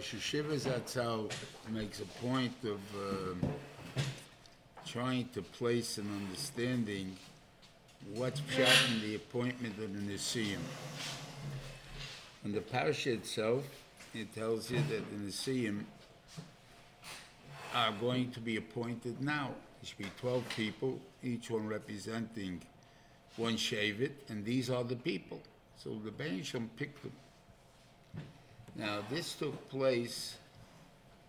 Rosh Yeshiva Zatzal makes a point of um, trying to place an understanding what's pshat in the appointment of the Nesiim. In the parasha itself, it tells you that the Nesiim are going to be appointed now. There should be 12 people, each one representing one Shavit, and these are the people. So the Shem picked them. Now, this took place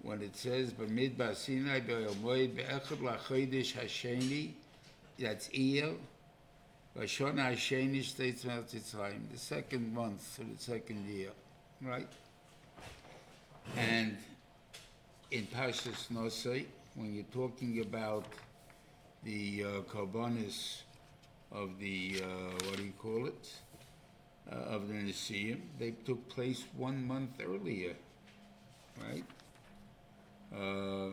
when it says, B'midbar Sinai be'omoed be'echad la'chodesh hasheni, that's Iyar, Vashona hasheni states Yitzrayim, the second month of the second year, right? And in Parshas Nosei, when you're talking about the uh, of the, uh, what do you call it, uh, of the Nesiim, they took place one month earlier, right? Uh,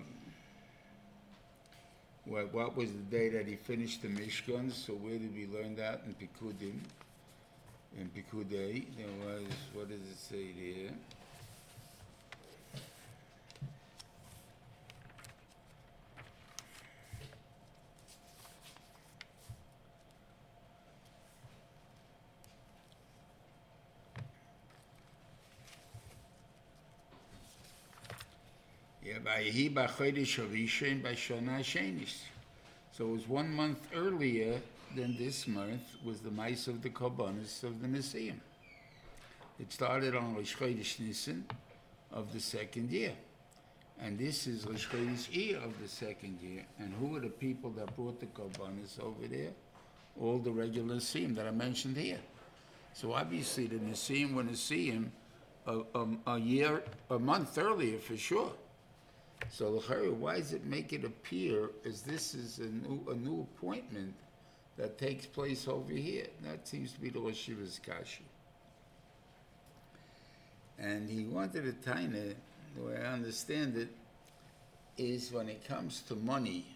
what, what was the day that he finished the Mishkan? So where did we learn that in Pikudim? In Pikudei, there was, what does it say there? Shenis. So it was one month earlier than this month was the mice of the Korbanos of the Nesiim. It started on Rosh Chodesh Nisan of the second year. And this is Rosh Iyar of the second year. And who are the people that brought the Korbanos over there? All the regular Nesiim that I mentioned here. So obviously the Nesiim were Nesiim a, a, a year, a month earlier for sure. So why does it make it appear as this is a new, a new appointment that takes place over here? That seems to be the Rosh Yeshiva's kasha. And he wanted a taina, the way I understand it, is when it comes to money,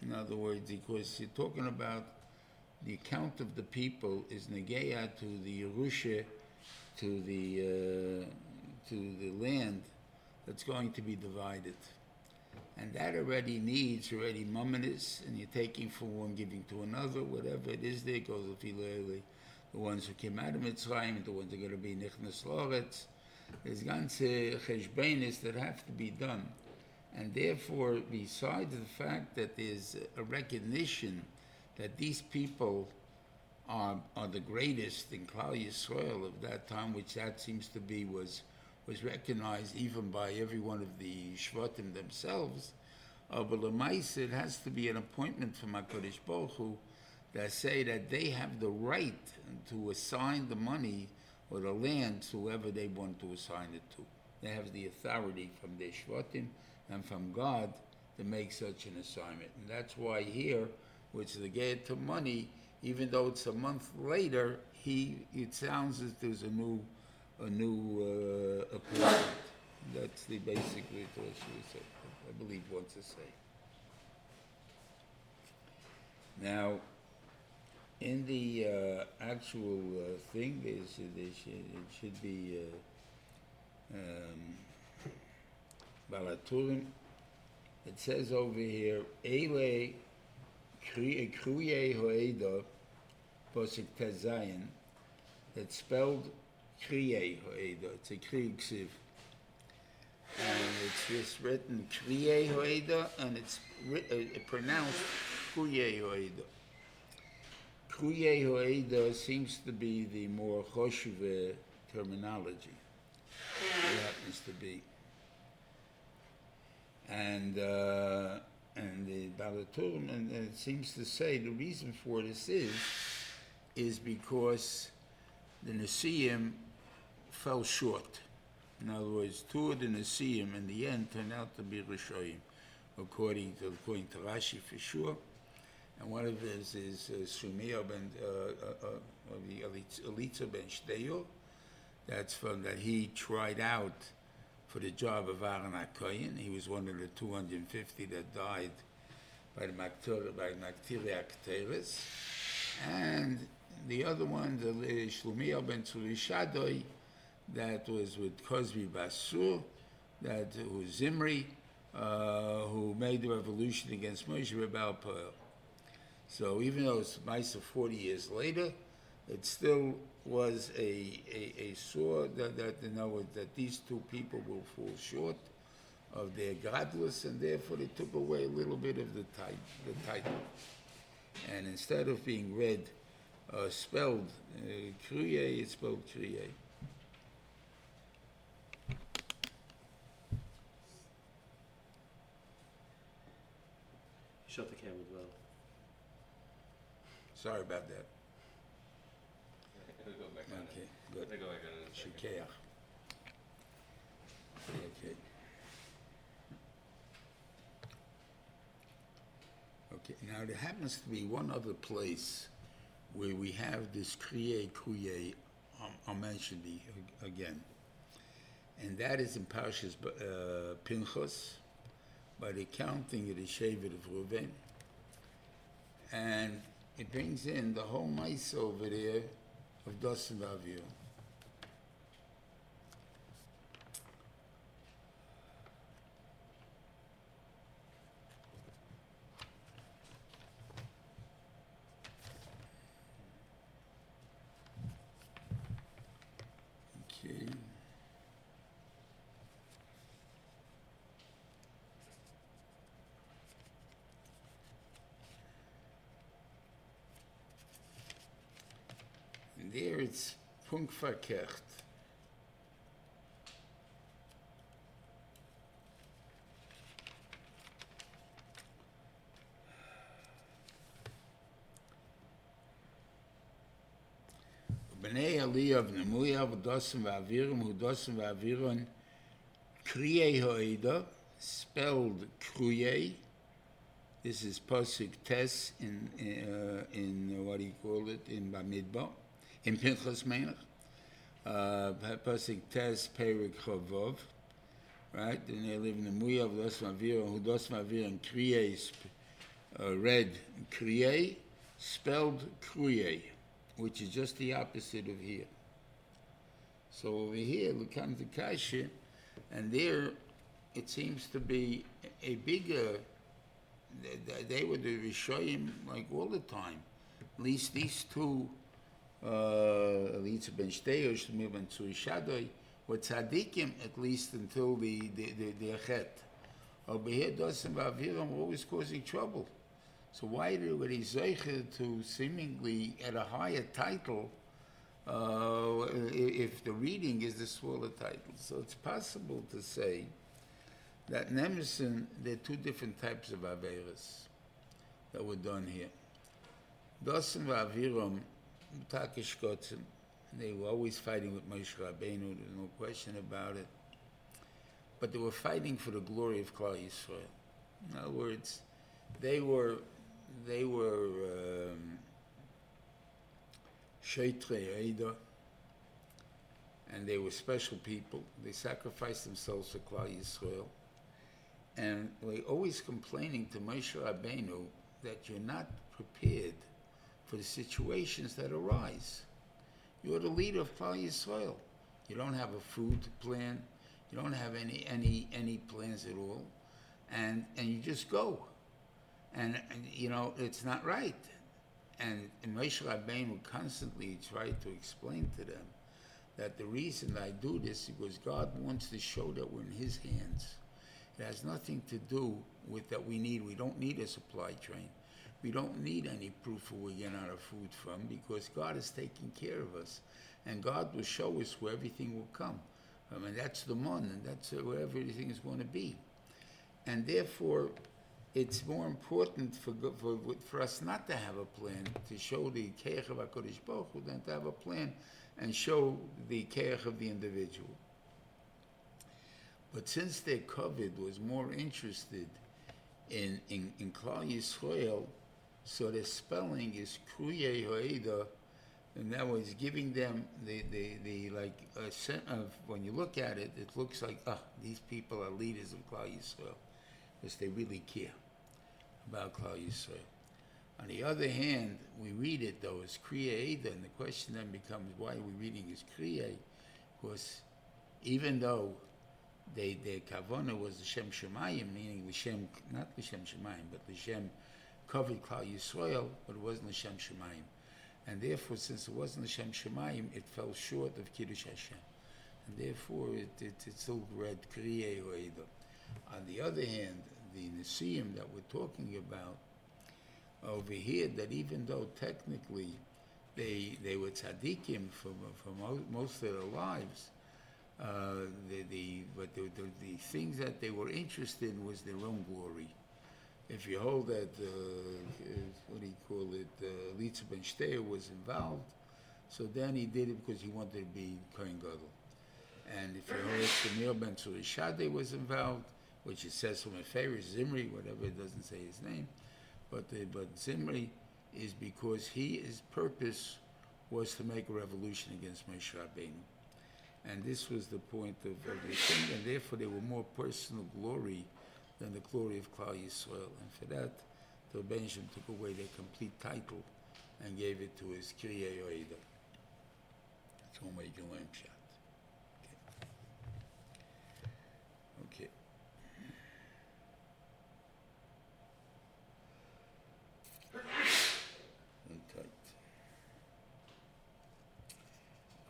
in other words, because you're talking about the account of the people is negeya to the Yerusha, to the, uh, to the land that's going to be divided. And that already needs already mumminis, and you're taking from one, giving to another, whatever it is there goes with the ones who came out of Mitzrayim, the ones that are going to be Nichnas Loretz. There's ganze cheshbenis that have to be done. And therefore, besides the fact that there's a recognition that these people are, are the greatest in Klal Yisrael of that time, which that seems to be was was recognized even by every one of the Shvatim themselves. Uh, but Lemais, it has to be an appointment from HaKadosh Baruch Hu that say that they have the right to assign the money or the land to whoever they want to assign it to. They have the authority from their Shvatim and from God to make such an assignment. And that's why here, which the get to money, even though it's a month later, he it sounds as there's a new a new uh, appointment. That's the basic she said, I believe wants to say. Now, in the uh, actual uh, thing, there should, it should be uh, um. It says over here, Ele Kruye Hoeda, Posik Tezayin, that's spelled Kriye Hoeda. It's a Kriegsiv. And it's just written Kriye Hoeda, and it's uh, pronounced Kuye Hoeda. Kuye Hoeda seems to be the more Choshev terminology. It happens to be. And uh, and the Baal HaTurim, and it seems to say the reason for this is, is because the Nesiim fell short. In other words, two of the Nesiim in the end turned out to be Rishoyim, according to according to Rashi for sure. And one of his is uh, Shumir ben uh, uh, uh, the Elitzur ben Shedeur. That's from that he tried out for the job of Aaron HaKoyin. He was one of the 250 that died by the Maktir, by Maktiria Keteris. And the other one, the Shlomiel ben Tzuri Shaddai, that was with Cozbi bas Tzur, that who Zimri, uh, who made the revolution against Moshe Rebel Pearl. So even though it's Maisa 40 years later, it still was a, a, a sword that, that, you know, that these two people will fall short of their godless, and therefore they took away a little bit of the, the title. And instead of being read, uh, spelled uh, Kriye, it's spelled Kriye. Shut the camera as well. Sorry about that. It'll go back on. Okay, good. It'll go back on in a second. Shikeach. Okay. Okay, now there happens to be one other place where we have this Kriye Kuye, um, I'll mention the, again. And that is in Parshas uh, Pinchas, by the counting of the Shevet of Reuven. And it brings in the whole mice over there of Dosan Vavir. It's Punkt verkehrt. בני עלייה ונמויה ודוסם ואווירם ודוסם ואווירון קריאי הועדה, spelled קרויי. This is Pasuk Tes in, uh, in what do you call it, in Bamidbar, in Pinchas Menach. Uh, Pasuk Tes Perik Chavov, right? And they live in the Muya of Dosma Avir, who Dosma Avir and Kriye, uh, read Kriye, spelled Kriye, which is just the opposite of here. So over here, we come to Kasha, and there it seems to be a bigger they, they were the Rishoyim like all the time. At least these two, least Ben Shtei, Shmuel Ben Tzui Shaddai, were tzaddikim at least until the the the, the Achet. Over here, Dosim Vaviram were always causing trouble. So why were they zeicher to seemingly at a higher title uh, if the reading is the smaller title? So it's possible to say that Nemesis, there are two different types of Averas that were done here. Dosim Vaviram, Takish Gotzim, they were always fighting with Moshe Rabbeinu, there's no question about it. But they were fighting for the glory of Klal Yisrael. In other words, they were, they were um, Sheitre Eida, and they were special people. They sacrificed themselves for Klal Yisrael. And we're always complaining to Moshe Rabbeinu that you're not prepared for the situations that arise. You're the leader of Klal Yisrael. You don't have a food plan. You don't have any any any plans at all, and and you just go, and, and you know it's not right. And, and Moshe Rabbeinu constantly tried to explain to them that the reason I do this is because God wants to show that we're in His hands. It has nothing to do with that we need. We don't need a supply train. We don't need any proof of where we get our food from because God is taking care of us, and God will show us where everything will come. I mean, that's the mon, and that's where everything is going to be. And therefore, it's more important for, for, for us not to have a plan to show the keich of HaKadosh Baruch Hu than to have a plan and show the keich of the individual. But since their covet was more interested in, in, in Klal Yisrael, so the spelling is Hoeda, and that was giving them the, the, the like, a sen- of, when you look at it, it looks like, ah, these people are leaders of Klal Yisrael, because they really care about Klal Yisrael. On the other hand, we read it though as Kriya and the question then becomes why are we reading as Kriya? Because even though they, their kavana was the Shem Shemayim, meaning the Shem, not the Shem Shemayim, but the Shem covered Klal Yisrael, but it wasn't the Shem Shemayim. And therefore, since it wasn't the Shem Shemayim, it fell short of Kiddush Hashem. And therefore, it, it, it still read Kriye Oeda. On the other hand, the Nesiim that we're talking about over here, that even though technically they, they were tzaddikim for, for most of their lives, uh, the, the, but the, the, the things that they were interested in was their own glory. If you hold that, uh, what do you call it, uh, Litza Ben was involved, so then he did it because he wanted to be Kohen Gadol. And if you hold Shamir Ben Surishade was involved, which it says from a favorite Zimri, whatever it doesn't say his name, but uh, but Zimri is because he his purpose was to make a revolution against Moshe Rabbeinu, and this was the point of, everything, and therefore there were more personal glory than the glory of Klal Yisrael, and for that, the Benjamin took away their complete title and gave it to his Kiryeh Yoeda. That's one way you can learn Pshat. Okay. Okay.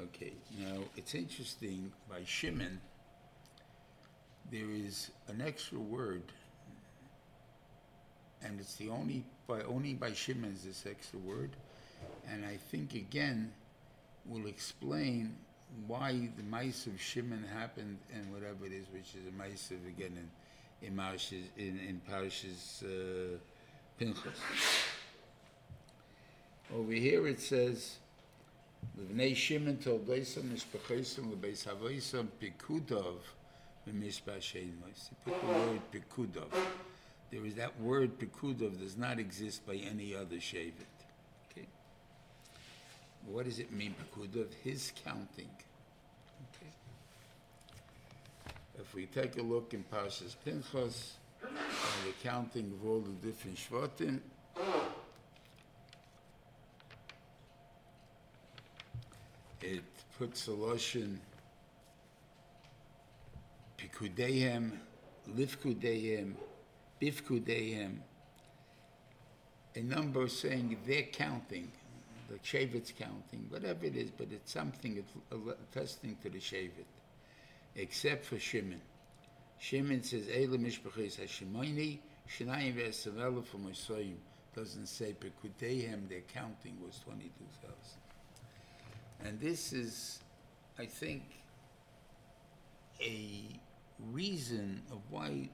Okay, now it's interesting by Shimon, there is an extra word, and it's the only by only by Shimon is this extra word, and I think again will explain why the mice of Shimon happened and whatever it is, which is a mice of again in in Parshas in, in Parshas uh, Pinchas. Over here it says, "L'vnei Shimon told Beisam Mishpachesim l'Beis Havoisam Pikudov v'Mishpah Sheimois." He put the word Pikudov. There is that word Pikudov does not exist by any other Shevet. Okay. What does it mean Pikudov? His counting. Okay. If we take a look in Parshas Pinchas, and the counting of all the different Shvatim, it puts a lotion Pikudehem, Livkudehem, Bifkudehem, a number saying they're counting, the Shevet's counting, whatever it is, but it's something attesting to the Shevet, except for Shimon. Shimon says, Eile Mishpachis Hashimoini, Shnayim Ve'esavela for Mosoyim. Doesn't say Pekudehem, their counting was 22,000. And this is, I think, a reason of why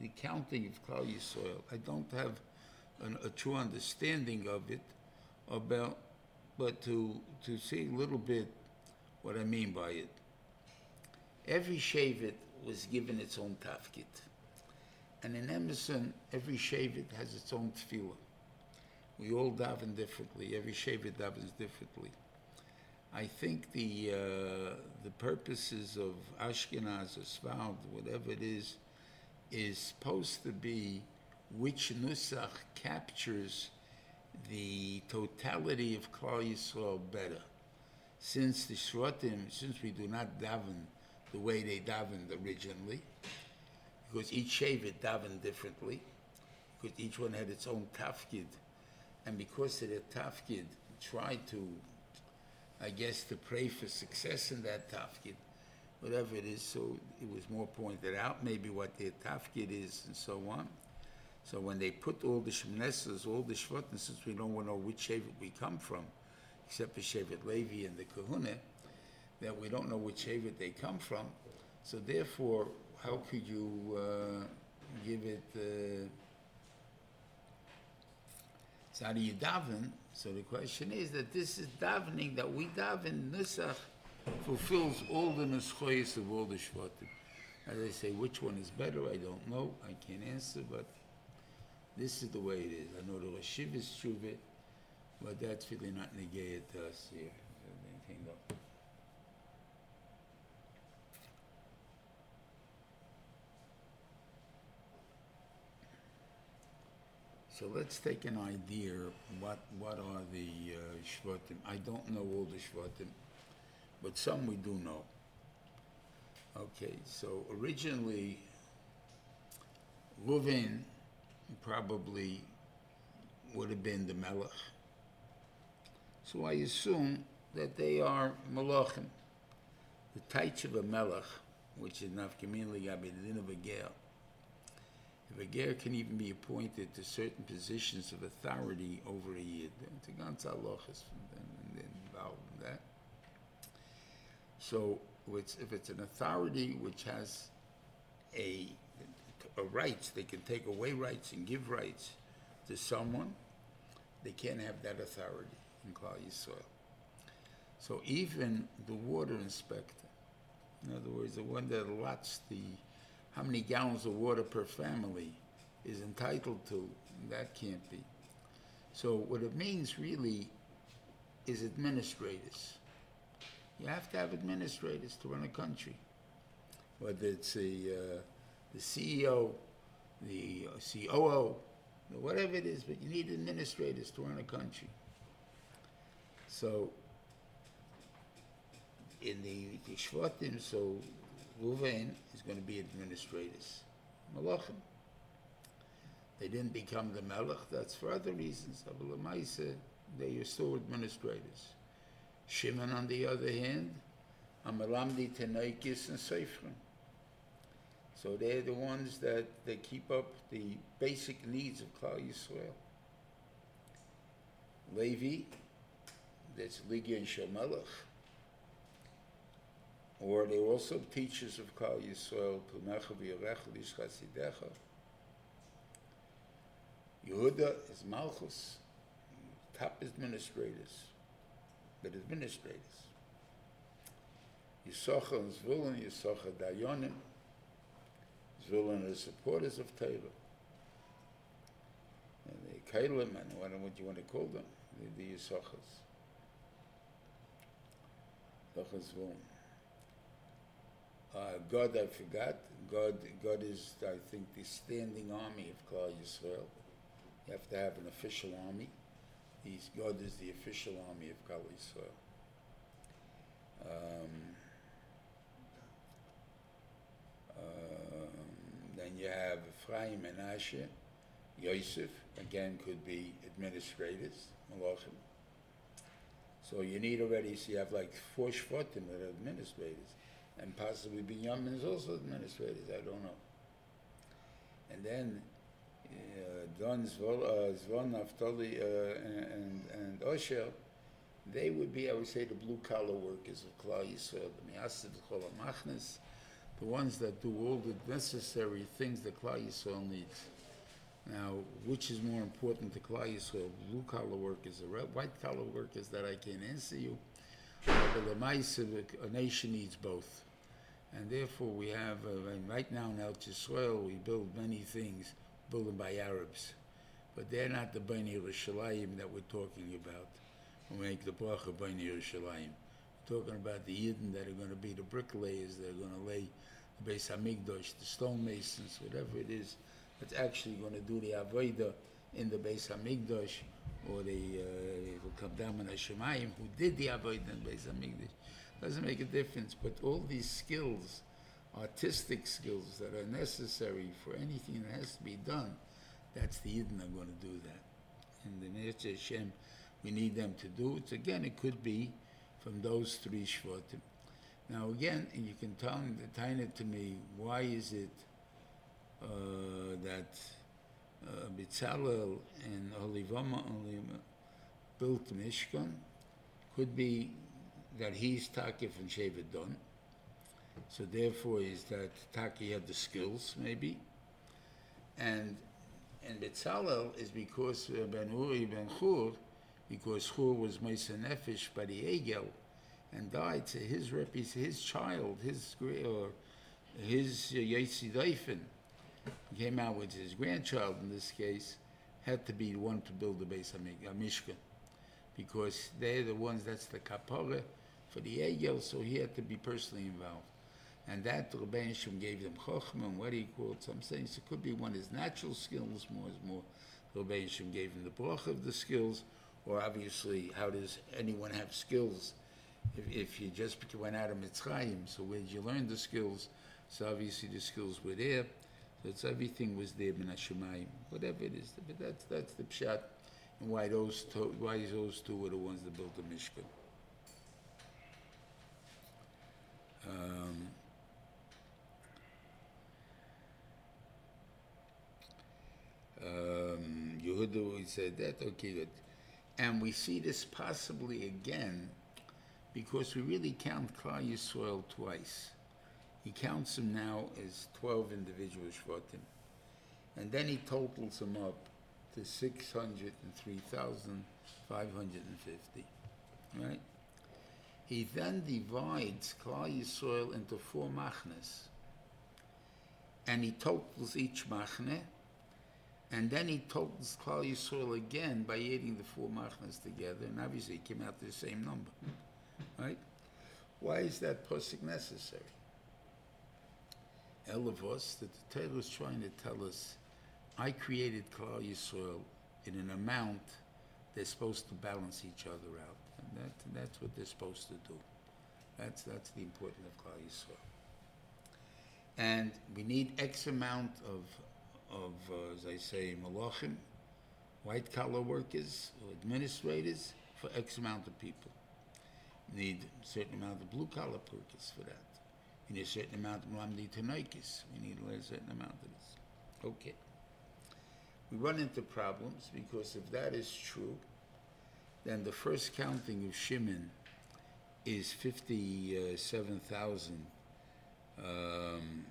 the counting of Klal Yisrael, I don't have an, a true understanding of it, about, but to, to see a little bit what I mean by it. Every Shevet was given its own tafkit. And in Emerson, every Shevet has its own tefillah. We all daven differently. Every Shevet davens differently. I think the uh, the purposes of Ashkenaz or Sfard, whatever it is, is supposed to be which nusach captures the totality of Klal Yisrael better. Since the Shrotim, since we do not daven the way they davened originally, because each Shevet davened differently, because each one had its own tafkid, and because of their tafkid, tried to I guess, to pray for success in that tafkid, whatever it is. So it was more pointed out, maybe what their tafkid is and so on. So when they put all the Shemnesses, all the Shvatim, since we don't know which Shevet we come from, except for Shevet Levi and the Kahuna, that we don't know which Shevet they come from. So therefore, how could you uh, give it... Uh, so how do you daven? So the question is that this is davening that we daven Nusach fulfills all the Nuschoyes of all the Shvatim. As I say, which one is better, I don't know. I can't answer, but this is the way it is. I know the Rashiv is Shuvit, but that's really not negated to us here. So let's take an idea, what, what are the uh, Shvatim? I don't know all the Shvatim, but some we do know. Okay, so originally, Reuven probably would have been the Melech. So I assume that they are Malachim. The Taich of a Melech, which is Nafkamin Ligabedin of a Ger. A Ger can even be appointed to certain positions of authority over a Yid, to ganz halachas involved in that. So if it's an authority which has a, a rights, they can take away rights and give rights to someone, they can't have that authority in Klal Yisrael. So even the water inspector, in other words, the one that allots the how many gallons of water per family is entitled to, that can't be. So what it means really is administrators. You have to have administrators to run a country, whether it's the, uh, the CEO, the COO, whatever it is, but you need administrators to run a country. So, in the Shvatim, so Ruvain is going to be administrators. Malachim. They didn't become the Melech, that's for other reasons. Abalamaisa, they are still administrators. Shimon, on the other hand, Amalamdi Tenaikis and Seifrim. So they're the ones that they keep up the basic needs of Klal Yisrael. Levi, that's Ligi and Shemelech. Or they're also teachers of Klal Yisrael, Pumecha v'Yorecha v'Yishchasidecha. Yehuda is Malchus, top administrators, but administrators. Yisachar and Zvulun, Yisachar Dayonim, Zvulun are supporters of Torah. And the Kalim, and what, what you want to call them, the, the. Yisachar Zvulun. Uh, Gad, I forgot. Gad, Gad is, I think, the standing army of Klal Yisrael. You have to have an official army. He's, Gad is the official army of Klal Yisrael. Um, um, then you have Ephraim and Asher. Yosef, again, could be administrators, Malachim. So you need already, so you have like four Shvatim that are administrators. And possibly Binyamin is also administrators, I don't know. And then uh, Don Zvon, uh, Zvon Naftali, uh, and, and Osher, they would be, I would say, the blue collar workers of Klal Yisrael, the Miyasid, the Machnes, the ones that do all the necessary things that Klal Yisrael needs. Now, which is more important to Klal Yisrael, blue collar workers or white collar workers that I can't answer you? But a nation needs both. And therefore, we have, uh, right now in El Yisrael, we build many things built by Arabs. But they're not the Bani Yerushalayim that we're talking about when we make the bracha Bani Yerushalayim. We're talking about the Yidden that are going to be the bricklayers, that are going to lay the Beis Hamikdash, the stonemasons, whatever it is, that's actually going to do the Avodah in the Beis Hamikdash, or they uh, will come down in Hashemayim, who did the Avodah in Beis Hamikdash. Doesn't make a difference, but all these skills, artistic skills that are necessary for anything that has to be done, that's the Yidden are going to do that. And the Nirche Hashem, we need them to do it. Again, it could be from those three Shvatim. Now again, and you can tell the Taina to me, why is it uh, that uh, and Olivama built Mishkan? Could be that he's Takif and Shevet So therefore, is that Taki had the skills, maybe? And and Betzalel is because uh, Ben Uri Ben Chur, because Chur was Mesa Nefesh by the Egel, and died. So his rep, his child, his or his uh, Daifen, came out with his grandchild in this case, had to be the one to build the base of Mishkan, uh, because they're the ones that's the kapara for the Egel, so he had to be personally involved. And that Shem gave them Chochmah, and what he called some things. It could be one his natural skills, more is more. Shem gave him the Baruch of the skills, or obviously, how does anyone have skills if, if you just went out of Mitzrayim, so where did you learn the skills? So obviously the skills were there. It's everything was there in Hashemayim, whatever it is. But that's that's the pshat, and why those two, why those two were the ones that built the Mishkan. Um, um, Yehuda said that okay good, and we see this possibly again because we really count Klal Yisrael twice. He counts them now as twelve individual shvatim, and then he totals them up to six hundred and three thousand five hundred and fifty, right? He then divides Klal Yisrael into four machnes, and he totals each machne, and then he totals Klal Yisrael again by adding the four machnas together, and obviously it came out to the same number, right? Why is that posik necessary? Elavos, that the Torah is trying to tell us, I created Klal Yisrael in an amount they're supposed to balance each other out. And that, that's what they're supposed to do. That's, that's the importance of Klal Yisrael. And we need X amount of, of uh, as I say, malachim, white collar workers or administrators for X amount of people. Need a certain amount of blue collar workers for that. We need a certain amount of lamdi tanoikis. We need a certain amount of this. Okay. We run into problems because if that is true, then the first counting of Shimon is 57,000. Um,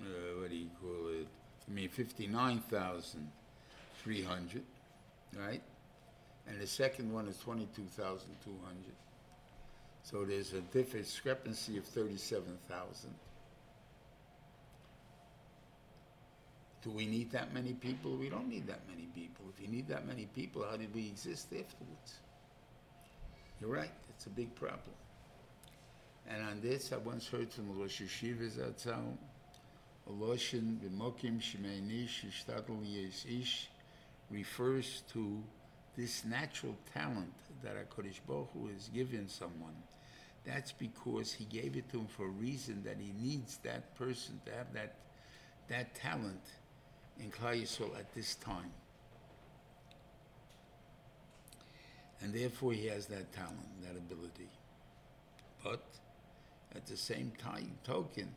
uh, what do you call it? I mean, 59,300, right? And the second one is 22,200. So there's a discrepancy of 37,000. Do we need that many people? We don't need that many people. If you need that many people, how did we exist afterwards? You're right, it's a big problem. And on this, I once heard from the Rosh Yeshiva Zatzal, Oloshin b'mokim shmeinish ishtadl yes ish refers to this natural talent that HaKadosh Baruch Hu has given someone. That's because he gave it to him for a reason that he needs that person to have that, that talent in Klal Yisrael at this time. And therefore he has that talent, that ability. But at the same time, token,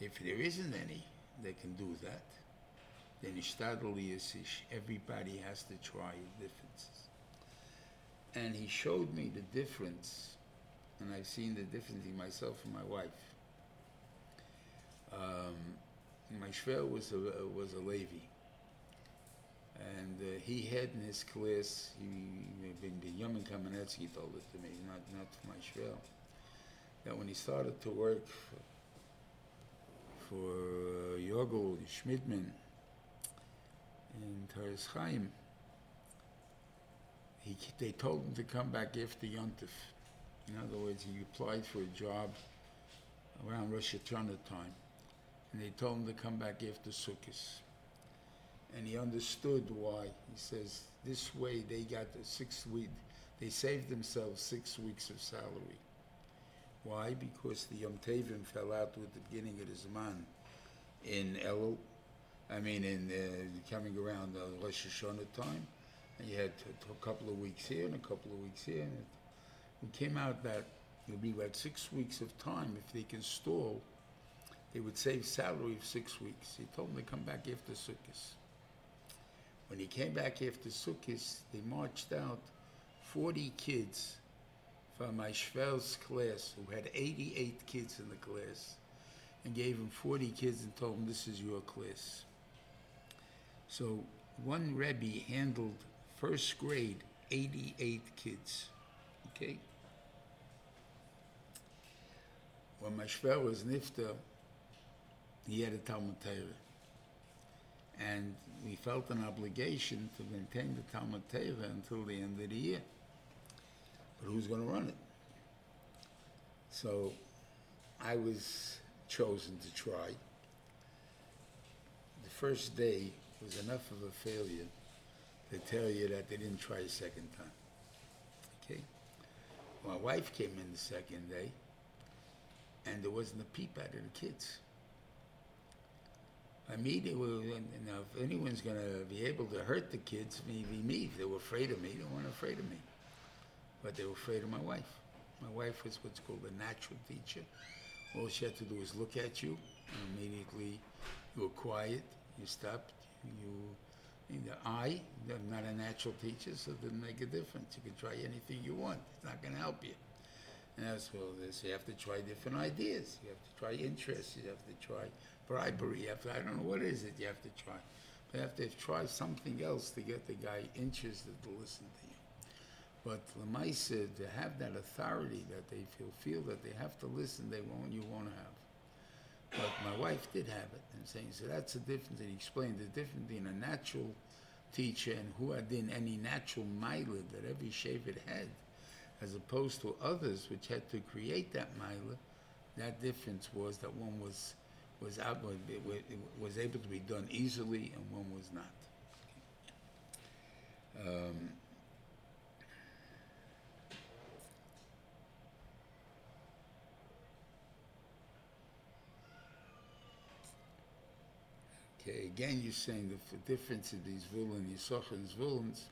if there isn't any that can do that, then ishtadl yasish, everybody has to try differences. And he showed me the difference, and I've seen the difference in myself and my wife. Um, my shver was a was a Levi, and uh, he had in his class. He been the Yamin Kamenetsky told it to me, not not my shver, that when he started to work for, for uh, Yogel Schmidman in Taris Chaim, he they told him to come back after Yontif. In other words, he applied for a job around Rosh Hashanah time and they told him to come back after Sukkot. And he understood why. He says this way they got the six week, they saved themselves six weeks of salary. Why? Because the Yom Tevim fell out with the beginning of the in Elul, I mean in uh, coming around the Rosh Hashanah time, and you had a couple of weeks here and a couple of weeks here, and it, it came out that it would be about six weeks of time if they can stall they would save salary of six weeks. He told them to come back after Sukkot. When he came back after Sukkot, they marched out 40 kids from my Schwer's class, who had 88 kids in the class, and gave him 40 kids and told them, this is your class. So one Rebbe handled first grade 88 kids. Okay? When my Schwer was Nifta, he had a Talmud Torah. And we felt an obligation to maintain the Talmud Torah until the end of the year. But who's going to run it? So I was chosen to try. The first day was enough of a failure to tell you that they didn't try a second time. Okay? My wife came in the second day, and there wasn't a peep out of the kids. I mean, they were, if anyone's going to be able to hurt the kids, maybe me. They were afraid of me, they weren't afraid of me. But they were afraid of my wife. My wife was what's called a natural teacher. All she had to do was look at you, and immediately you were quiet, you stopped, you, in the eye, I'm not a natural teacher, so it didn't make a difference. You can try anything you want, it's not going to help you. And that's well, this. You have to try different ideas. You have to try interests. You have to try bribery. You have to, I don't know what is it you have to try. But you have to try something else to get the guy interested to listen to you. But the Lamaisa, to have that authority that they feel feel that they have to listen, they won't. You won't have. But my wife did have it, and saying so that's the difference. And he explained the difference between a natural teacher and who had in any natural milah that every shavet had as opposed to others which had to create that milah, that difference was that one was was out was able to be done easily and one was not. Um, okay, again, you're saying the difference in these Zvulun, Yisachar and villains.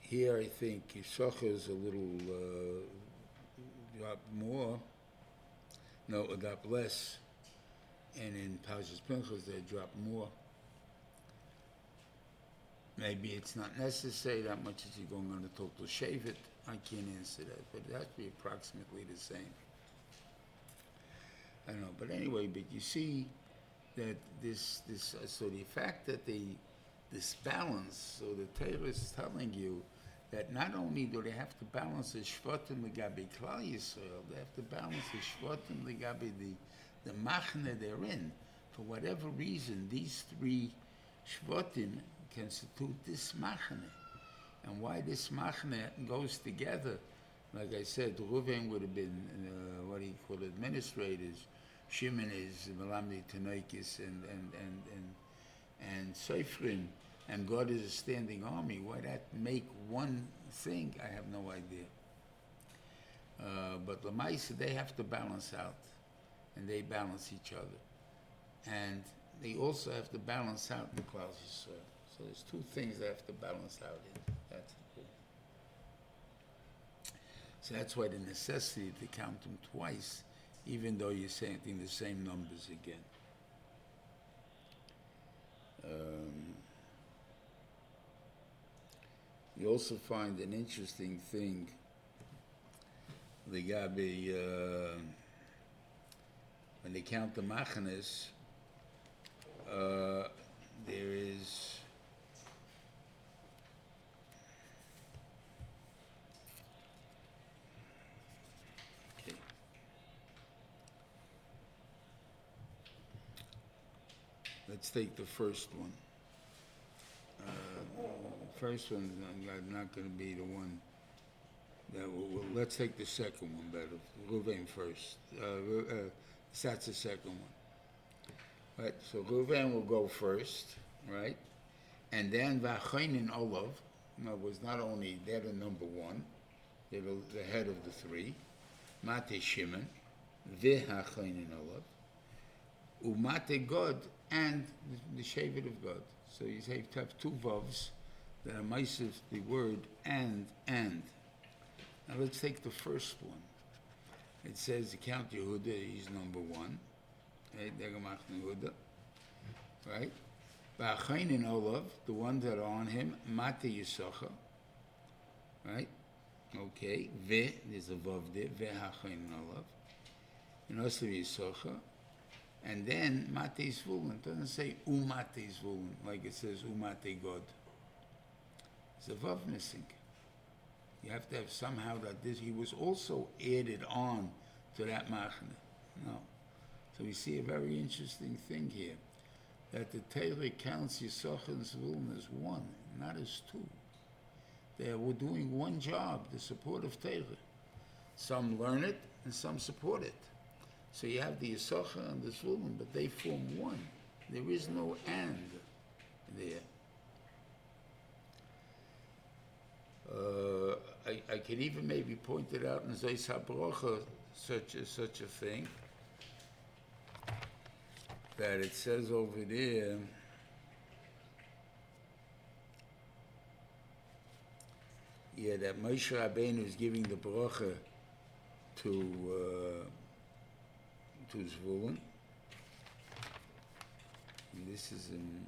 Here, I think Yisachar is a little uh, drop more, no, a drop less, and in Pashas Pinchas they drop more. Maybe it's not necessary that much as you're going on the total shave it. I can't answer that, but it has to be approximately the same. I don't know, but anyway, but you see that this this so the fact that the this balance, so the Torah is telling you that not only do they have to balance the shvatim legabe klal Yisrael, they have to balance the shvatim legabe the the machne they're in. For whatever reason, these three shvatim constitute this machne. And why this machne goes together, like I said, Reuven would have been, uh, what do you call administrators. Shimon is Malamdi Tanoikis and, and, and, and, and Seifrin, and Gad is a standing army. Why that make one thing, I have no idea. Uh, but Lamaisa, they have to balance out, and they balance each other. And they also have to balance out the Yisrael. So there's two things they have to balance out in. That's. So that's why the necessity to count them twice, even though you're saying the same numbers again. Um, you also find an interesting thing, Ligabi, uh, when they count the machanes, uh, there is okay. Let's take the first one. Uh, first I'm not going to be the one. That will, will- let's take the second one better. Ruvain first. Uh, uh, that's the second one. Right. So Ruvain will go first, right? And then Vachainin Olav. Was not only they're the number one, they're the, the head of the three. Mate Shimon, Vachainin Olav, Umate Gad, and the, the Shevet of Gad. So you say you have two vavs that are mices the word and and. Now let's take the first one. It says the Count Yehuda, he's number one. Right, Right? Ba'achain in Olav, the ones that are on him. Right? Okay. Ve, there's a vav there. Ve in Olav. And also Yisocha. And then Mate Zvulun. It doesn't say Umate is Zvulun, like it says Umate Gad. There's a vav missing. You have to have somehow that this, he was also added on to that machne. No. So we see a very interesting thing here. That the Torah counts Yisachar and Zvulun as one, not as two. They were doing one job, the support of Torah. Some learn it and some support it. So you have the Yisachar and the Zvulun, but they form one. There is no and there. Uh, I, I can even maybe point it out in Zeis HaBrocha, such a, such a thing, that it says over there, yeah, that Moshe Rabbeinu is giving the bracha to uh, to Zvulun. And this is in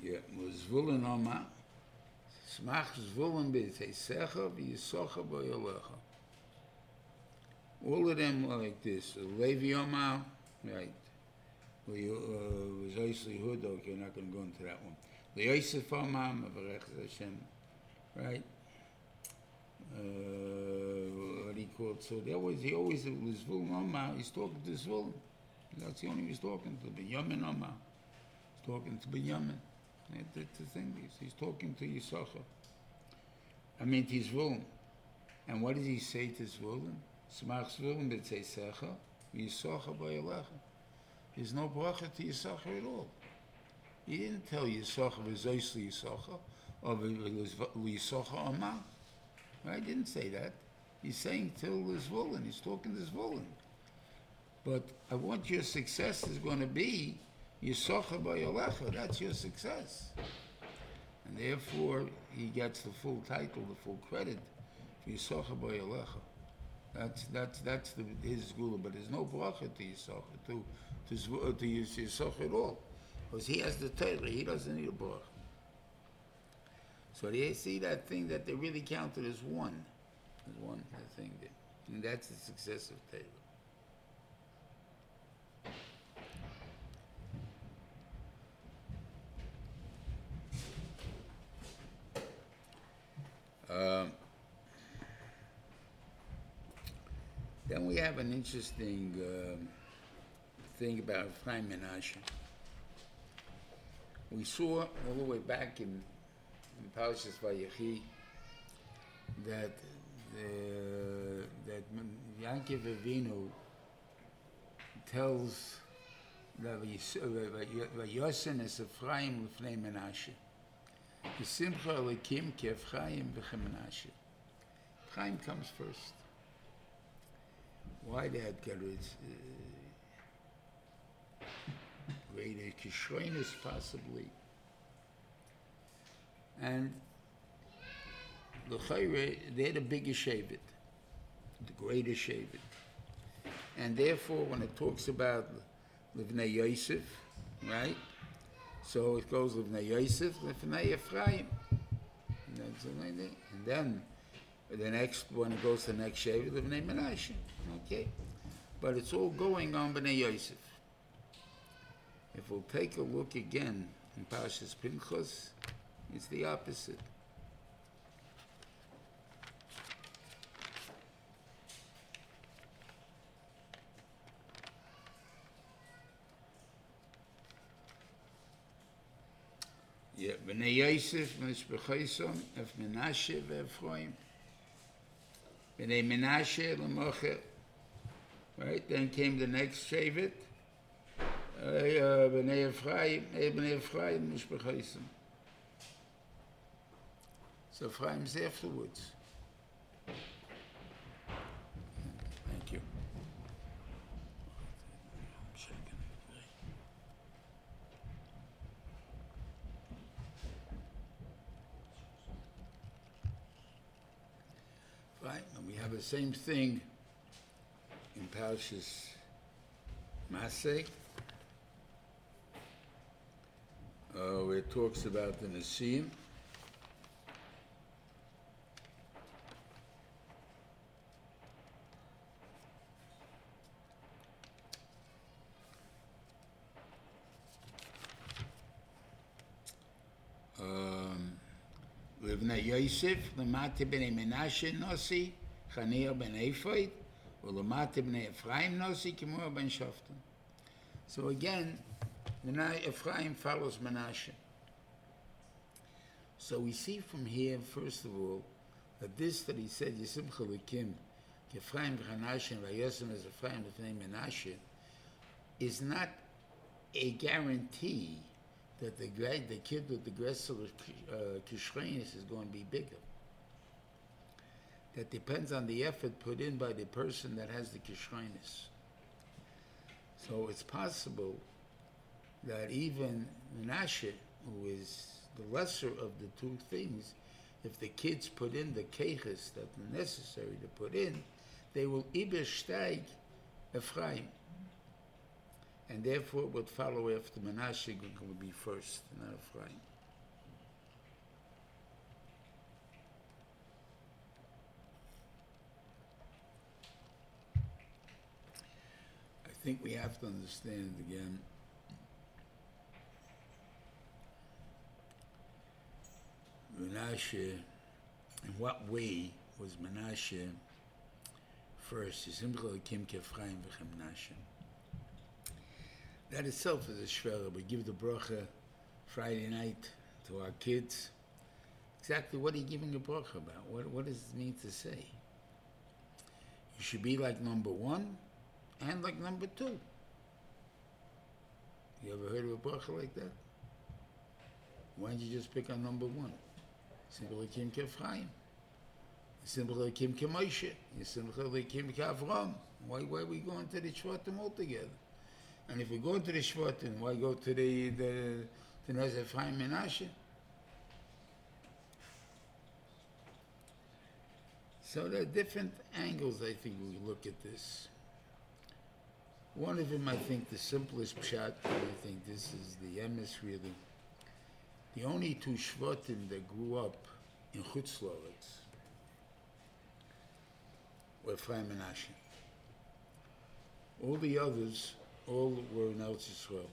Yeah, Zvulun Oma. Smach Zvulun b'teisecha v'yisocha b'yolecha. All of them are like this. Levi Oma, right. We uh, was Hud, okay, you're not going to go into that one. The Yosef Oma, Mavarech Hashem, right? Uh, what he called, so they always, he always, was Zvulun Oma, he's talking to Zvulun. That's the only he's talking to. Binyamin Oma. He's talking to Binyamin. That's the thing. He's, he's talking to Yisachar. I mean, to Zvulun. And what does he say to Zvulun? Smach Zvulun b'tzeisecha, Yisachar b'yalecha. There's no bracha to Yisachar at all. He didn't tell Yisachar v'zois Yisachar, or Yisachar Amah. I didn't say that. He's saying till Zvulun. He's talking to Zvulun. But I want your success is going to be Yisocha B'Yolecha. That's your success. And therefore, he gets the full title, the full credit for Yisocha B'Yolecha. That's, that's, that's the, his gula, but there's no bracha to Yisocha, to, to, to Yisocha at all. Because he has the Torah, he doesn't need a bracha. So they see that thing that they really counted as one, as one thing. There. And that's the success of Torah. Um, Then we have an interesting um, thing about Chaim Menashe. We saw all the way back in, in Parashas Vayechi that uh, that Yankiv Avinu tells Vayosen is Ephraim l'fnei Menashe. V'simcha elikim ki Ephraim v'chem Menashe. Ephraim comes first. Why that? It's uh, greater kishroinus possibly. And the chayre, they're the biggest shavit, the greatest shavit. And therefore, when it talks about Livnei Yosef, right? So it goes Livnei Yosef, Livnei Ephraim. And then the next one goes to the next Shavit, Livnei Menashe. Okay? But it's all going on Bnei Yosef. If we'll take a look again in Parshas Pinchas, it's the opposite. Yeah, Bnei Yosef, Menashe. Bnei Menashe. Right, then came the next Shavit. Uh, uh, Bnei Ephraim, eh, Bnei Ephraim. So Ephraim's afterwards. Thank you. Right, and we have the same thing in Parshas Maseh, Uh, it talks about the Nesiim. Levna um, Yosef, Lamate bin Menashe Nosi, Chaniel bin Eifoit, Ulamate bin Ephraim Nosi, Kemuel bin Shoftan. So again, Ephraim follows Menashe. So we see from here, first of all, that this that he said, Yisim Chalikim, Ephraim v'Hanashe and Vayosem as Ephraim Lefnei Menashe, is not a guarantee that the the kid with the Gressel uh, Kishrenis is going to be bigger. That depends on the effort put in by the person that has the Kishrenis. So it's possible that even Menashe, who is the lesser of the two things, if the kids put in the keches that are necessary to put in, they will ibesteig Ephraim. And therefore it would follow after Menashe would be first, not Ephraim. I think we have to understand again Menashe, in what way was Menashe first? That itself is a shvera. We give the bracha Friday night to our kids. Exactly what are you giving a bracha about? What, what does it mean to say? You should be like number one and like number two. You ever heard of a bracha like that? Why don't you just pick on number one? Simple Kim Kefraim. Simple Kim Kemoshe. Simple Kim Kavram. Why, why we going to the Shvatim altogether? And if we go to the Shvatim, why go to the the the Nezef Chaim Menashe? So there are different angles. I think we look at this. One of them, I think, the simplest pshat. I think this is the emes really. The only two Shvatim that grew up in Chutz were Ephraim and Menashe. All the others, all were in Eretz Yisrael.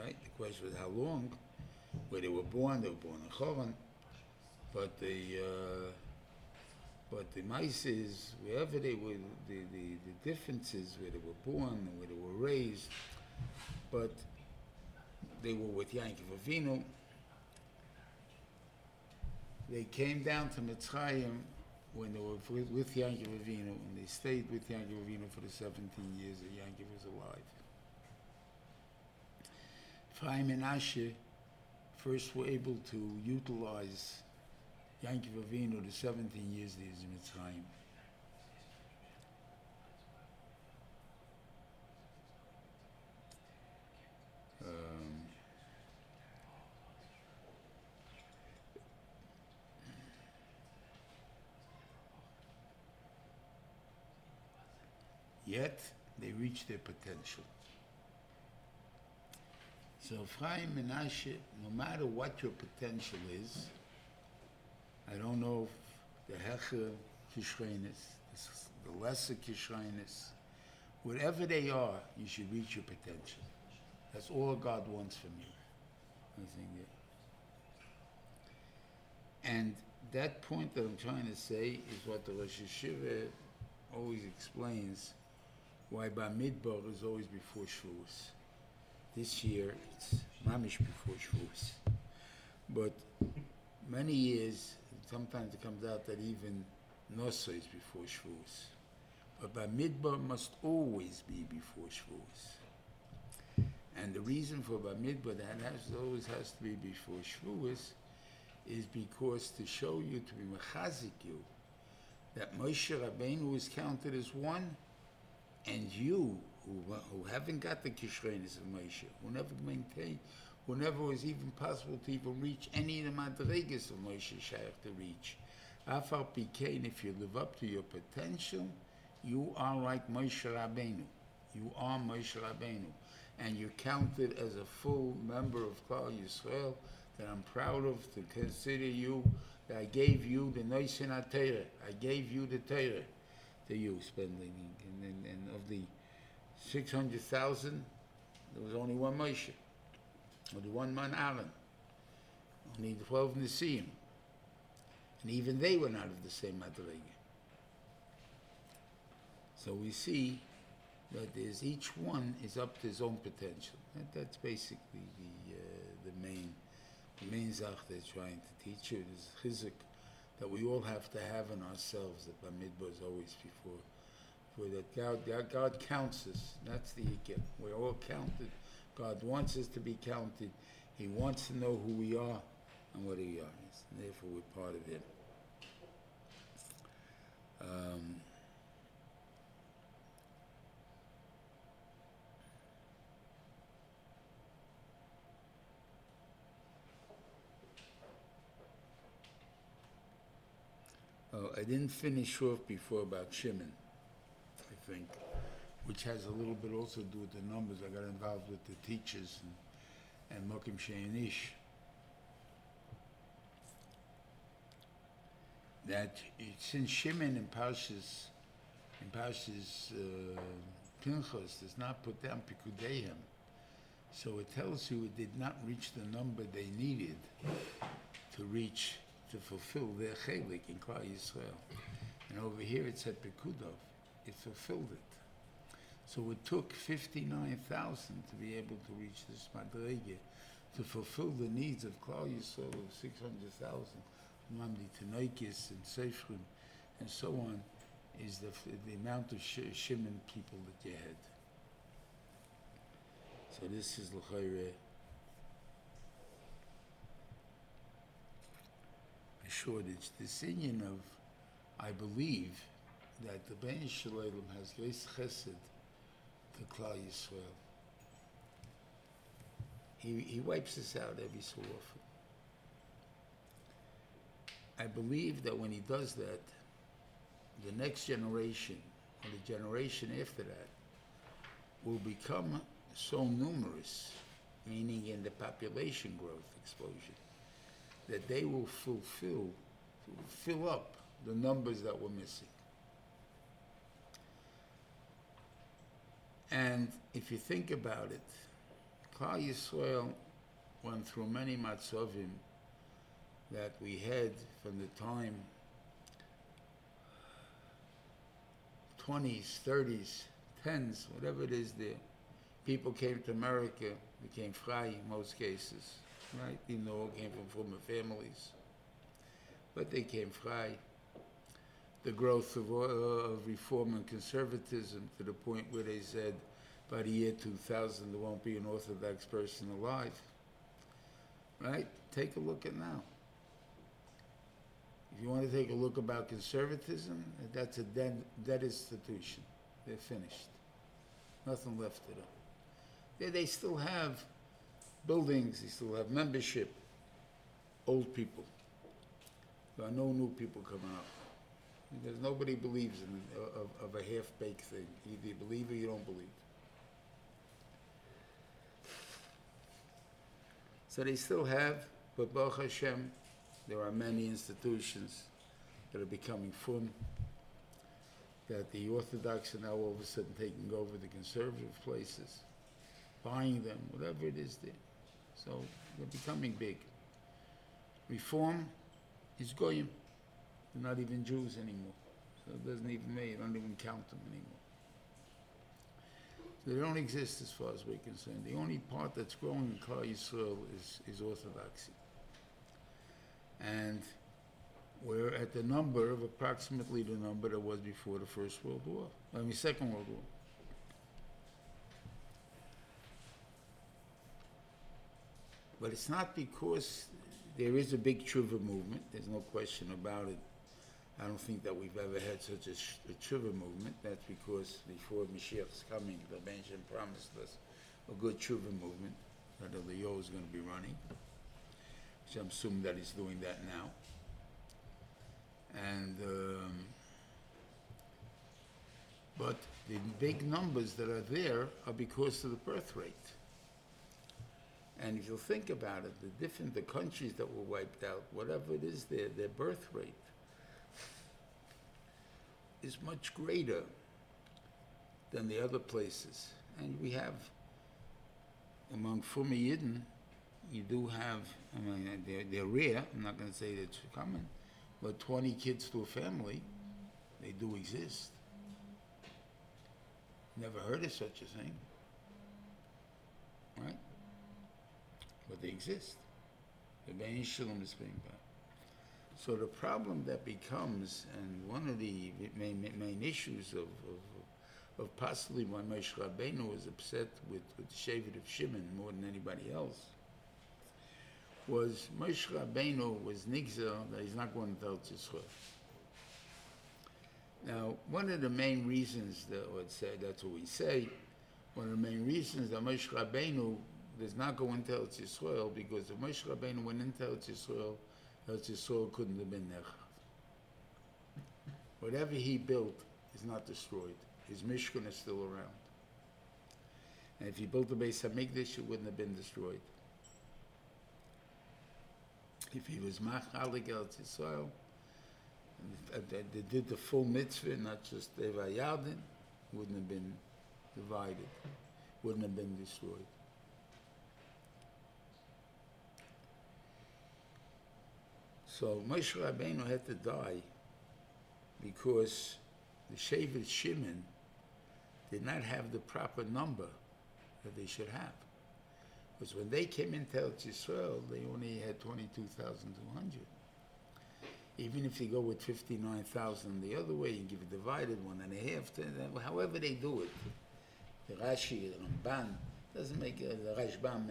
Right? The question was how long, where they were born. They were born in Choron, but the uh, but the mice is wherever they were, the, the, the differences where they were born, where they were raised, but they were with Yankov Avinu. They came down to Mitzrayim when they were with, with Yankov and they stayed with Yankov Avinu for the 17 years that Yankov was alive. Chaim and Asher first were able to utilize Yankov Avinu the 17 years that he was in Mitzrayim. Yet they reach their potential. So Ephraim Menashe, no matter what your potential is, I don't know if the Hecher Kishrenis, the lesser Kishrenis, whatever they are, you should reach your potential. That's all God wants from you. And that point that I'm trying to say is what the Rosh Yeshiva always explains why Bamidbar is always before Shavuos. This year it's Mamish before Shavuos. But many years, sometimes it comes out that even Nosa is before Shavuos. But Bamidbar must always be before Shavuos. And the reason for Bamidbar that has, always has to be before Shavuos is because to show you, to be you, that Moshe Rabbeinu is counted as one, and you, who, who haven't got the Kishrenis of Moshe, who never maintained, who never was even possible to even reach any of the Madrigas of Moshe Shaykh to reach. Afar Pikein, if you live up to your potential, you are like Moshe Rabbeinu. You are Moshe Rabbeinu. And you're counted as a full member of Klal Yisrael that I'm proud of to consider you, that I gave you the Noisin. I gave you the Torah to you, spending. And, and, and of the 600,000, there was only one Moshe. Only one man Aaron. Only 12 Nesiim. And even they were not of the same Madriga. So we see that there's each one is up to his own potential. That, that's basically the uh, the main the main zach they're trying to teach you is chizuk that we all have to have in ourselves that Bamidbar is always before. For that God, God counts us. That's the ikir. We're all counted. God wants us to be counted. He wants to know who we are and what we are. And therefore, we're part of Him. Um, Oh, I didn't finish off before about Shimon, I think, which has a little bit also to do with the numbers. I got involved with the teachers and, and Mokim Sheinish. That it, since Shimon in Parshas, in Parshas uh, Pinchas does not put down Pikudeim, so it tells you it did not reach the number they needed to reach to fulfill their chelik in Klal Yisrael. And over here it said Pekudov. It fulfilled it. So it took 59,000 to be able to reach this Madrege, to fulfill the needs of Klal Yisrael of 600,000. Mamdi Tanoikis and Seifrim and so on is the, the amount of sh- Shimon people that you had. So this is L'chayre. Shortage. The union of, I believe, that the Ben Shalom has grace chesed to Klal Yisrael. He, he wipes us out every so often. I believe that when he does that, the next generation, or the generation after that, will become so numerous, meaning in the population growth explosion, that they will fulfill, fill up the numbers that were missing. And if you think about it, Klal Yisrael went through many matzovim that we had from the time 20s, 30s, 10s, whatever it is there. People came to America, became frei in most cases, right? Even though all came from former families. But they came frei. The growth of, uh, of reform and conservatism to the point where they said by the year 2000 there won't be an Orthodox person alive. Right? Take a look at now. If you want to take a look about conservatism, that's a dead, dead institution. They're finished. Nothing left of them. They still have buildings, they still have membership, old people. There are no new people coming up. Because nobody believes in uh, of, of a half-baked thing. Either you believe or you don't believe. So they still have, but Baruch Hashem, there are many institutions that are becoming fun, that the Orthodox are now all of a sudden taking over the conservative places, buying them, whatever it is there. So they're becoming big. Reform is goyim. They're not even Jews anymore. So it doesn't even matter. Don't even count them anymore. So they don't exist as far as we're concerned. The only part that's growing in Klal Yisrael is, is Orthodoxy. And we're at the number of approximately the number that was before the First World War, I mean, Second World War. But it's not because there is a big tshuva movement, there's no question about it. I don't think that we've ever had such a, a tshuva movement. That's because before Mashiach's coming, the Benjamin promised us a good tshuva movement that the Leo is going to be running. So I'm assuming that he's doing that now. And, um, but the big numbers that are there are because of the birth rate. And if you think about it, the different, the countries that were wiped out, whatever it is their, their birth rate is much greater than the other places. And we have, among Fumi Yidden, you do have, I mean, they're, they're rare, I'm not going to say that it's common, but 20 kids to a family, they do exist. Never heard of such a thing. Right? But they exist. The Ben Shalom is being bad. So the problem that becomes, and one of the main, main issues of, of, of possibly why Moshe Rabbeinu was upset with, with the Shevet of Shimon more than anybody else, was Moshe Rabbeinu was nigzer that he's not going to tell Yisrael. Now, one of the main reasons that would say that's what we say. One of the main reasons that Moshe Rabbeinu does not go into Eretz Yisrael because if Moshe Rabbeinu went into Eretz Yisrael, Eretz Yisrael couldn't have been there. Whatever he built is not destroyed. His Mishkan is still around. And if he built the Beis Hamikdash, it wouldn't have been destroyed. If he was Machalik Eretz Yisrael, uh, they did the full mitzvah, not just Eva Yardin, wouldn't have been divided, wouldn't have been destroyed. So Moshe Rabbeinu had to die because the Shevet Shimon did not have the proper number that they should have. Because when they came into Eretz Yisrael, they only had 22,200. Even if you go with 59,000 the other way, you give it divided one and a half, however they do it. The Rashi, the Ramban, doesn't make a, the Rashbam.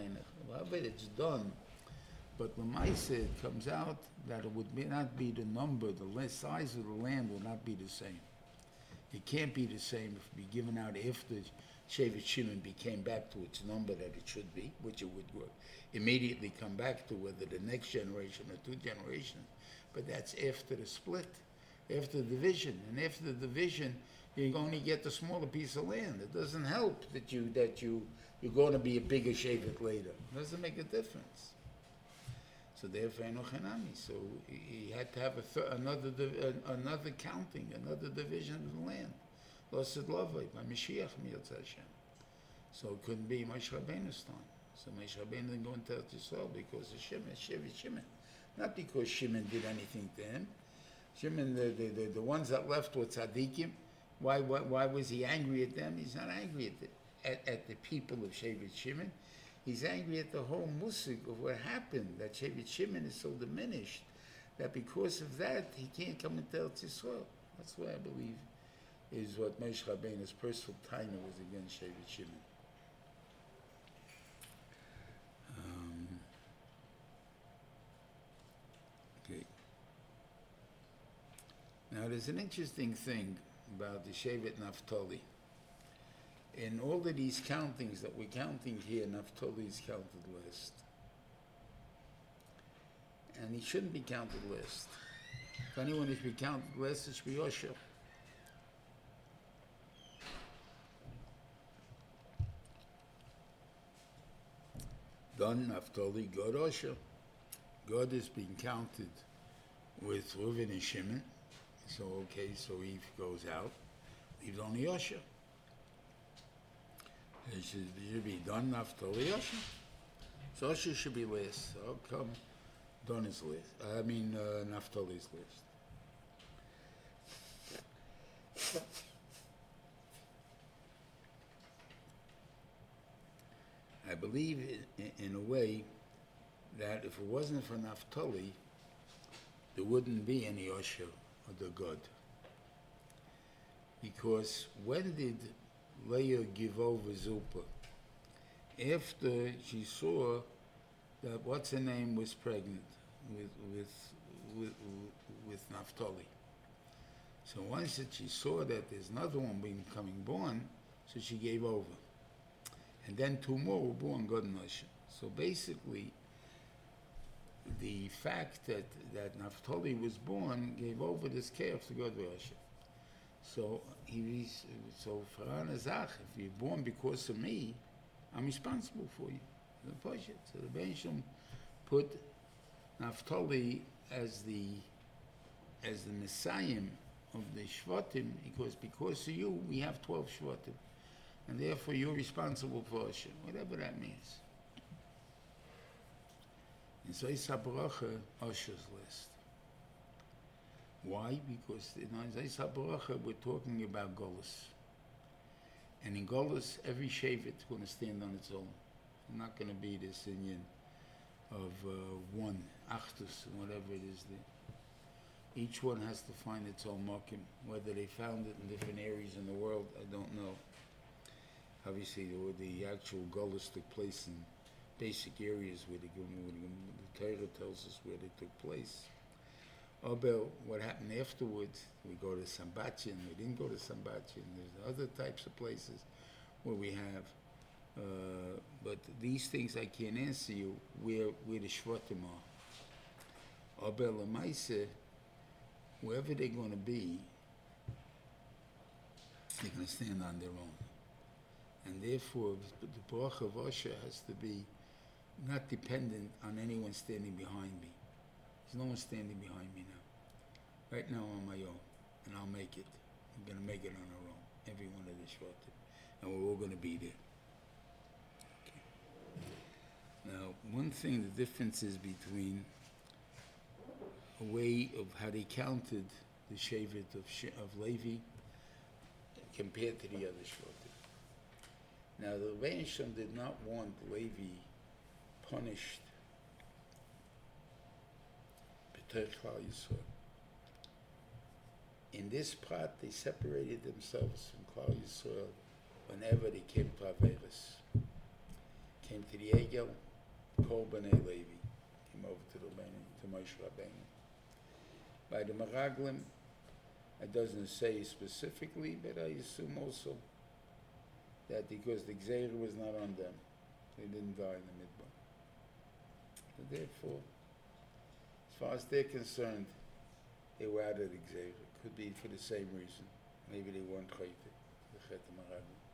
However it's done, but the Maisa, it comes out that it would not be the number, the size of the land will not be the same. It can't be the same if it be given out if the Shevet Shimon became back to its number that it should be, which it would immediately come back to whether the next generation or two generations. But that's after the split, after the division, and after the division, you only get the smaller piece of land. It doesn't help that you that you you're going to be a bigger Shevet later. It doesn't make a difference. So therefore, Enoch Hanami. So he had to have th- another div- another counting, another division of the land. Losid Lovay by Mashiach Mirz Hashem. So it couldn't be Moshe Rabbeinu's time. So Moshe Rabbeinu didn't go into Eretz Yisrael because of Shimon, Shevet Shimon. Not because Shimon did anything to him. Shimon, the, the, the, the ones that left were tzaddikim. Why, why, why was he angry at them? He's not angry at the, at, at the people of Shevet Shimon. He's angry at the whole musik of what happened, that Shevet Shimon is so diminished, that because of that, he can't come into Eretz Yisrael. That's why I believe is what Moshe Rabbeinu's personal taina was against Shevet Shimon. Um, okay. Now, there's an interesting thing about the Shevet Naphtali. In all of these countings that we're counting here, Naphtali is counted last. And he shouldn't be counted last. If anyone is be counted last, it should be Osher. Don Naphtali, Gad Osher. Gad is being counted with Reuven and Shimon. So, okay, so he goes out, leaves only Osher. It should, be done Naphtali Osher. So Osher should be last. How come Don is last? I mean, uh, Naphtali is last. I believe in, in a way that if it wasn't for Naphtali, there wouldn't be any Osher or the Gad. Because when did Leah give over Zilpah? After she saw that what's her name was pregnant with with with, with. So once that she saw that there's another one being coming born, so she gave over. And then two more were born, God Hashem. So basically, the fact that, that Naphtali was born gave over this calf to God Hashem. So he was, so for Anazach, if you're born because of me, I'm responsible for you. The Pashat. So the Bensham put Naphtali as the as the Messiah of the Shvatim, because because of you we have twelve Shvatim, and therefore you're responsible for Hashem, whatever that means. In Zayis HaBaracha, Usher's list. Why? Because in Zayis HaBaracha we're talking about Golas. And in Golas, every Shevet is going to stand on its own. It's not going to be this Indian of uh, one, Achtus, whatever it is there. Each one has to find its own markim. Whether they found it in different areas in the world, I don't know. Obviously, the, actual gullus took place in basic areas where the, where the Torah tells us where they took place. About what happened afterwards, we go to Sambatyon, we didn't go to Sambatyon. There's other types of places where we have. Uh, but these things I can't answer you where, where the Shvatim are. Abel Lamaise, wherever they're going to be, they're going to stand on their own. And therefore, the Baruch of Osher has to be not dependent on anyone standing behind me. There's no one standing behind me now. Right now, on my own, and I'll make it. I'm going to make it on our own, every one of the Shvatim. And we're all going to be there. Okay. Now, one thing, the difference is between a way of how they counted the Shevet of, She- of Levi compared to the other Shvatim. Now, the Shem did not want Levi punished B'ter Yisrael. In this part, they separated themselves from Klal Yisrael whenever they came to Averis. Came to the Egel, Kol B'nai Levi, came over to the Rebbeinu, to Moshe Rabbeinu. By the Meraglim, it doesn't say specifically, but I assume also that because the Gzeir was not on them, they didn't die in the Midbar. So therefore, as far as they're concerned, they were out of the. Could be for the same reason. Maybe they weren't Chayte, the Chet Meraglim.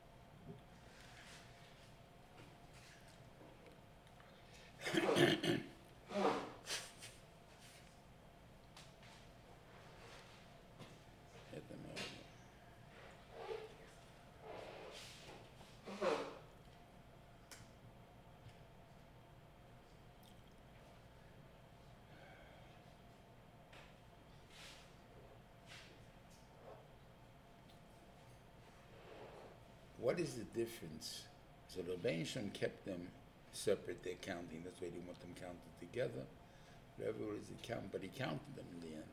What is the difference? So the Shem kept them separate, their counting. That's why they want them counted together. Whatever is, he count, but he counted them in the end.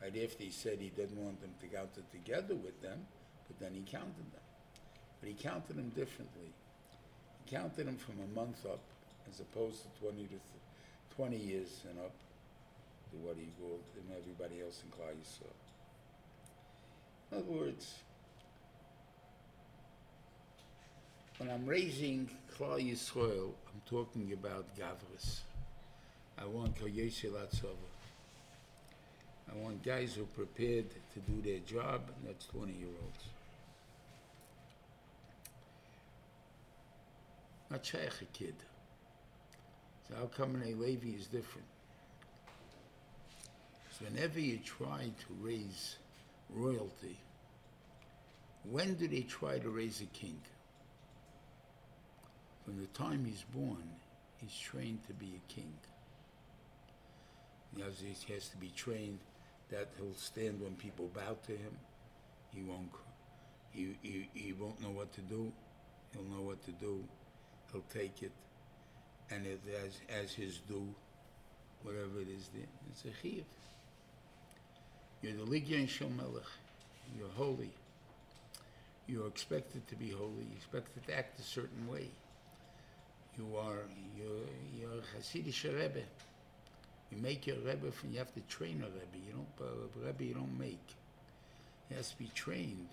Right after he said he didn't want them to count it together with them, but then he counted them. But he counted them differently. He counted them from a month up, as opposed to 20 to th- 20 years and up, to what he called and everybody else in Klal Yisrael. In other words, when I'm raising Klal Yisrael, I'm talking about Gavris. I want Latzova. I want guys who are prepared to do their job, and that's 20 year olds. Not Shaykh a kid. So how come in a Levi is different? So whenever you try to raise royalty, when do they try to raise a king? From the time he's born, he's trained to be a king. He has, to be trained that he'll stand when people bow to him. He won't. He, he, he won't know what to do. He'll know what to do. He'll take it, and it as as his due, whatever it is. There, it's a chiyuv. You're the ligyan shel melech. You're holy. You're expected to be holy. You're expected to act a certain way. You are you're you're a Hasidic Rebbe. You make your Rebbe from you have to train a Rebbe. You don't a Rebbe you don't make. He has to be trained.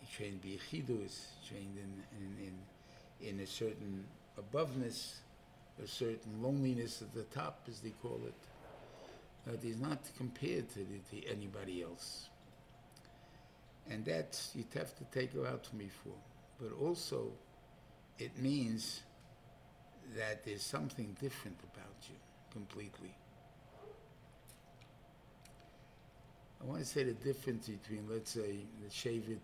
He trained to be a chidus, trained in in, in in a certain aboveness, a certain loneliness at the top, as they call it. That is not compared to, the, to anybody else. And that's you'd have to take her out for me for. But also, it means that there's something different about you completely. I want to say the difference between, let's say, the Shavit.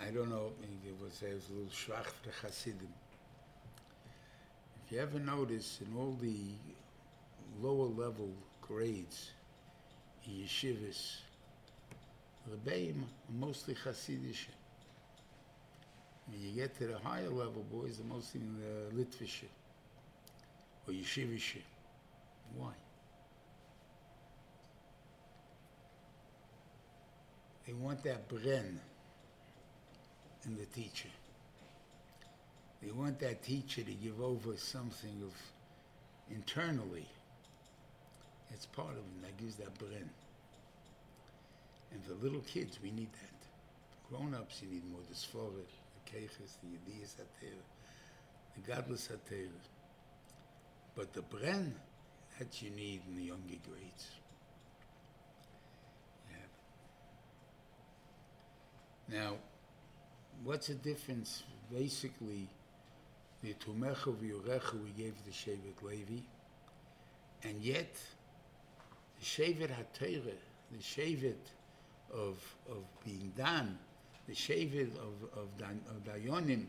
I don't know, it was, it was a little schwach for Hasidim. You ever notice in all the lower level grades in yeshivas, Rebbeim are mostly Hasidish. When you get to the higher level boys, they're mostly in the Litvish or Yeshivish. Why? They want that bren in the teacher. They want that teacher to give over something of internally. It's part of them that gives that bren. And for little kids, we need that. For grown-ups, you need more the svara, the keches, the yediyas hatera, the godless hatera. But the bren, that you need in the younger grades. Yeah. Now, what's the difference? Basically, the Tumecha we gave the Shevet Levi, and yet the Shevet HaTorah, the Shevet of, of being done, the Shevet of, of, Dan, of Dayonim,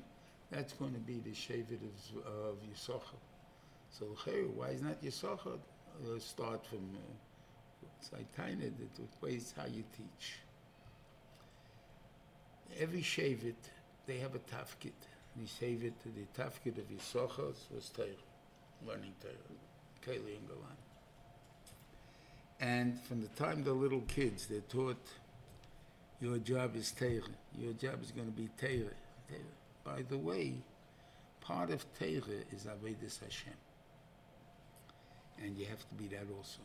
that's going to be the Shevet of, of Yisachar. So, why is not Yisachar uh, start from uh, ways how you teach? Every Shevet, they have a tafkid. We save it to the tafkid of Yisachar was Torah, learning Torah, Keli and Golan. And from the time they're little kids, they're taught your job is Torah. Your job is going to be. Torah. By the way, part of Torah is Avedis Hashem. And you have to be that also.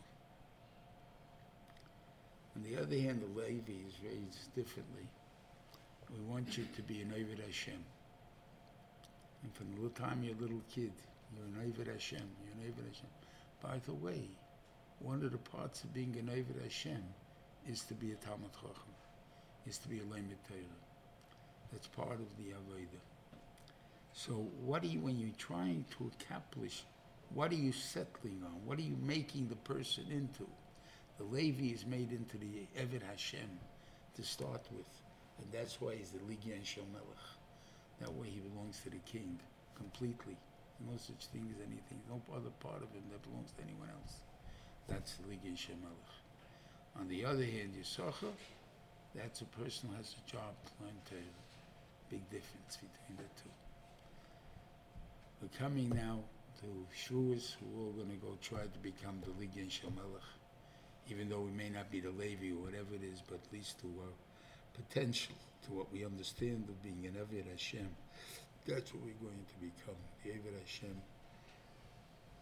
On the other hand, the Levi is raised differently. We want you to be an Ovid Hashem. And from the little time you're a little kid, you're an Ovid Hashem. You're an Ovid Hashem. By the way, one of the parts of being an Ovid Hashem is to be a Talmud Chacham, is to be a Lemet Torah. That's part of the Avodah. So what are you, when you're trying to accomplish, what are you settling on? What are you making the person into? The Levi is made into the Eved Hashem to start with. And that's why he's the Ligyan Shel Melech. That way he belongs to the king completely. No such thing as anything, no other part of him that belongs to anyone else. That's the Ligyan Shel On the other hand, Yisachar, that's a person who has a job to learn Torah. Big difference between the two. We're coming now to Shavuos, we're all going to go try to become the Ligyan Shemelech, even though we may not be the Levi or whatever it is, but at least to our potential, to what we understand of being an Eved Hashem. That's what we're going to become, the Eved Hashem.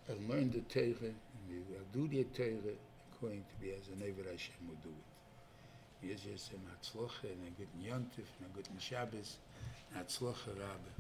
And learn the Torah, and we will do the Torah according to be as an Eved Hashem will do it. Yes, yes, and Hatzlocha, and a good Yontif, and a good Shabbos, and Hatzlocha Rabbah.